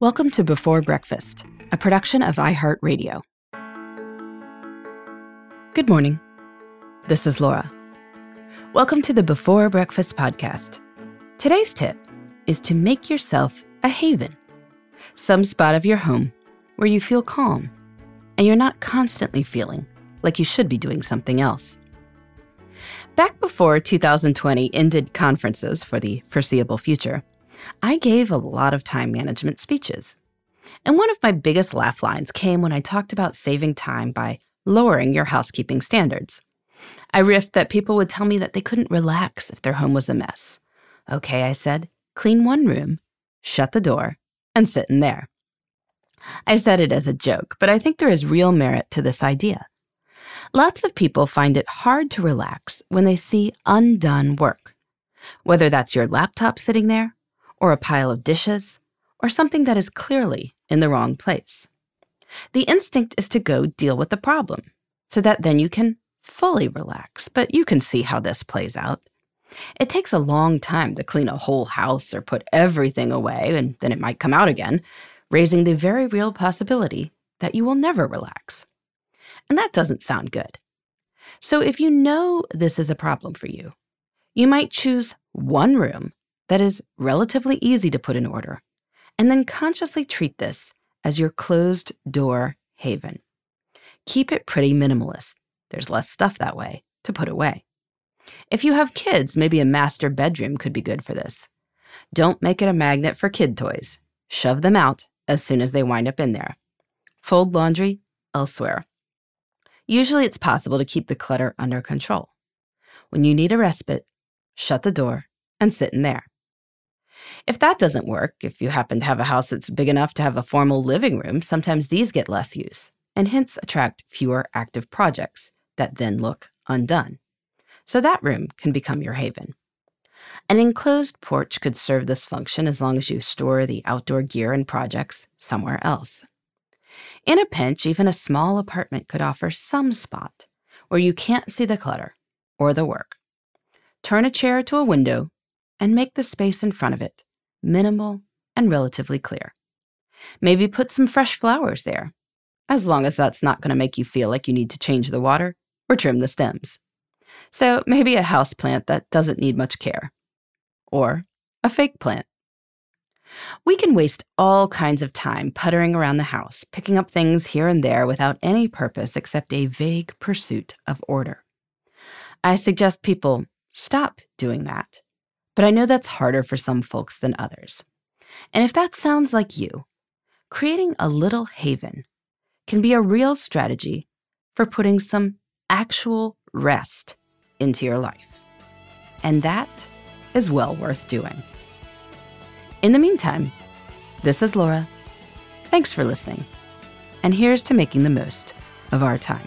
Welcome to Before Breakfast, a production of iHeartRadio. Good morning. This is Laura. Welcome to the Before Breakfast podcast. Today's tip is to make yourself a haven, some spot of your home where you feel calm and you're not constantly feeling like you should be doing something else. Back before 2020 ended conferences for the foreseeable future, I gave a lot of time management speeches. And one of my biggest laugh lines came when I talked about saving time by lowering your housekeeping standards. I riffed that people would tell me that they couldn't relax if their home was a mess. Okay, I said, clean one room, shut the door, and sit in there. I said it as a joke, but I think there is real merit to this idea. Lots of people find it hard to relax when they see undone work, whether that's your laptop sitting there or a pile of dishes, or something that is clearly in the wrong place. The instinct is to go deal with the problem so that then you can fully relax, but you can see how this plays out. It takes a long time to clean a whole house or put everything away, and then it might come out again, raising the very real possibility that you will never relax. And that doesn't sound good. So if you know this is a problem for you, you might choose one room that is relatively easy to put in order, and then consciously treat this as your closed door haven. Keep it pretty minimalist. There's less stuff that way to put away. If you have kids, maybe a master bedroom could be good for this. Don't make it a magnet for kid toys. Shove them out as soon as they wind up in there. Fold laundry elsewhere. Usually it's possible to keep the clutter under control. When you need a respite, shut the door and sit in there. If that doesn't work, if you happen to have a house that's big enough to have a formal living room, sometimes these get less use and hence attract fewer active projects that then look undone. So that room can become your haven. An enclosed porch could serve this function as long as you store the outdoor gear and projects somewhere else. In a pinch, even a small apartment could offer some spot where you can't see the clutter or the work. Turn a chair to a window and make the space in front of it minimal and relatively clear. Maybe put some fresh flowers there, as long as that's not going to make you feel like you need to change the water or trim the stems. So maybe a house plant that doesn't need much care, or a fake plant. We can waste all kinds of time puttering around the house, picking up things here and there without any purpose except a vague pursuit of order. I suggest people stop doing that but I know that's harder for some folks than others. And if that sounds like you, creating a little haven can be a real strategy for putting some actual rest into your life. And that is well worth doing. In the meantime, this is Laura. Thanks for listening. And here's to making the most of our time.